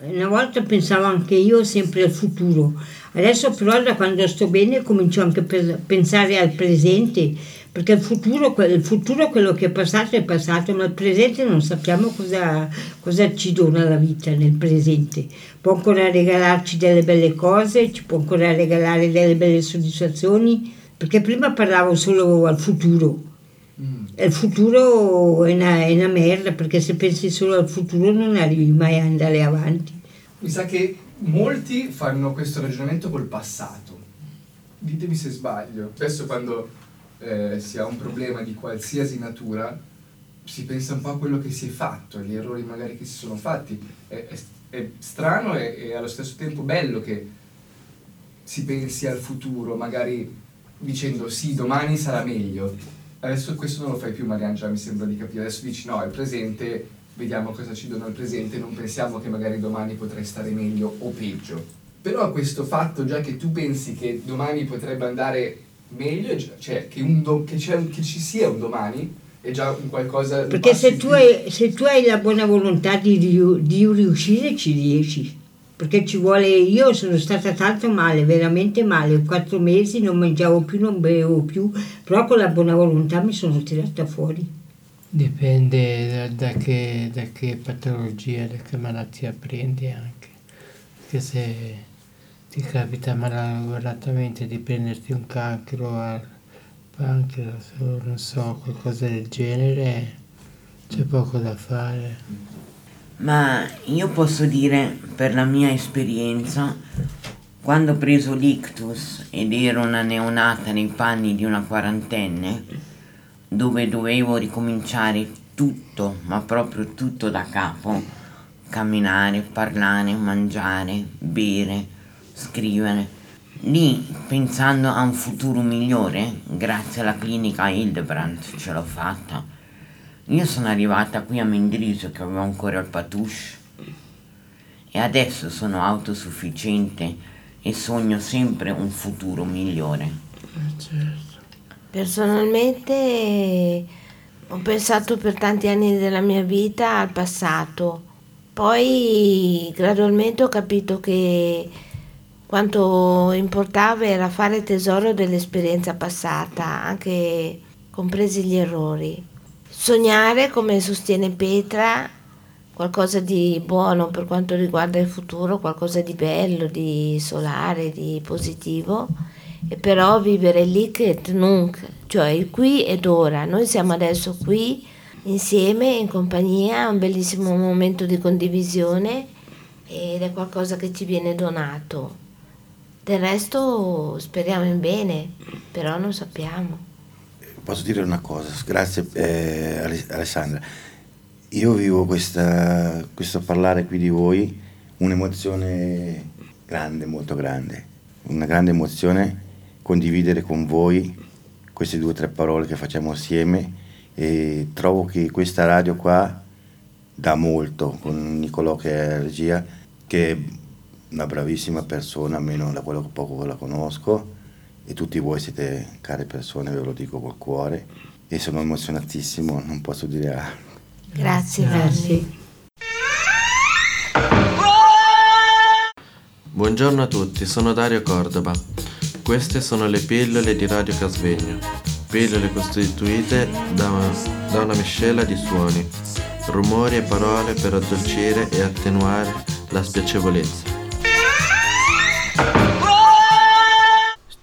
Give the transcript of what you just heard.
Una volta pensavo anche io sempre al futuro, adesso però da quando sto bene comincio anche a pensare al presente, perché il futuro, il futuro, quello che è passato è passato, ma il presente non sappiamo cosa, cosa ci dona la vita nel presente. Può ancora regalarci delle belle cose, ci può ancora regalare delle belle soddisfazioni, perché prima parlavo solo al futuro, Mm. Il futuro è una, è una, merda perché se pensi solo al futuro non arrivi mai a andare avanti. Mi sa che molti fanno questo ragionamento col passato. Ditemi se sbaglio. Spesso quando eh, si ha un problema di qualsiasi natura si pensa un po' a quello che si è fatto, agli errori magari che si sono fatti. È, è, è strano e, e allo stesso tempo bello che si pensi al futuro, magari dicendo sì, domani sarà meglio adesso questo non lo fai più Mariangela, mi sembra di capire, adesso dici no, il presente, vediamo cosa ci dona il presente, non pensiamo che magari domani potrai stare meglio o peggio. Però questo fatto già che tu pensi che domani potrebbe andare meglio, cioè che, do, che, che ci sia un domani, è già un qualcosa... Perché se tu, hai, se tu, hai, la buona volontà di, di riuscire ci riesci perché ci vuole, io sono stata tanto male, veramente male, quattro mesi non mangiavo più, non bevevo più, però con la buona volontà mi sono tirata fuori. Dipende da, da, che, da che patologia, da che malattia prendi anche, perché se ti capita malauguratamente di prenderti un cancro al pancreas o non so, qualcosa del genere, c'è poco da fare. Ma io posso dire, per la mia esperienza, quando ho preso l'ictus ed ero una neonata nei panni di una quarantenne, dove dovevo ricominciare tutto, ma proprio tutto da capo, camminare, parlare, mangiare, bere, scrivere, lì pensando a un futuro migliore, grazie alla clinica Hildebrandt ce l'ho fatta io sono arrivata qui a Mendrisio che avevo ancora il patouche e adesso sono autosufficiente e sogno sempre un futuro migliore. Eh, certo. Personalmente ho pensato per tanti anni della mia vita al passato, poi gradualmente ho capito che quanto importava era fare tesoro dell'esperienza passata, anche compresi gli errori. Sognare, come sostiene Petra, qualcosa di buono per quanto riguarda il futuro, qualcosa di bello, di solare, di positivo, e però vivere lì che nunc, cioè il qui ed ora. Noi siamo adesso qui insieme, in compagnia, un bellissimo momento di condivisione ed è qualcosa che ci viene donato. Del resto speriamo in bene, però non sappiamo posso dire una cosa, grazie eh, Alessandra. Io vivo questa, questo parlare qui di voi, un'emozione grande, molto grande, una grande emozione condividere con voi queste due o tre parole che facciamo assieme e trovo che questa radio qua dà molto con Nicolò che è regia, che è una bravissima persona, almeno da quello che poco la conosco e tutti voi siete care persone, ve lo dico col cuore e sono emozionatissimo, non posso dire altro. Grazie, grazie. Buongiorno a tutti, sono Dario Cordova. Queste sono le pillole di Radio Casvegno, pillole costituite da una, da una miscela di suoni, rumori e parole per addolcire e attenuare la spiacevolezza.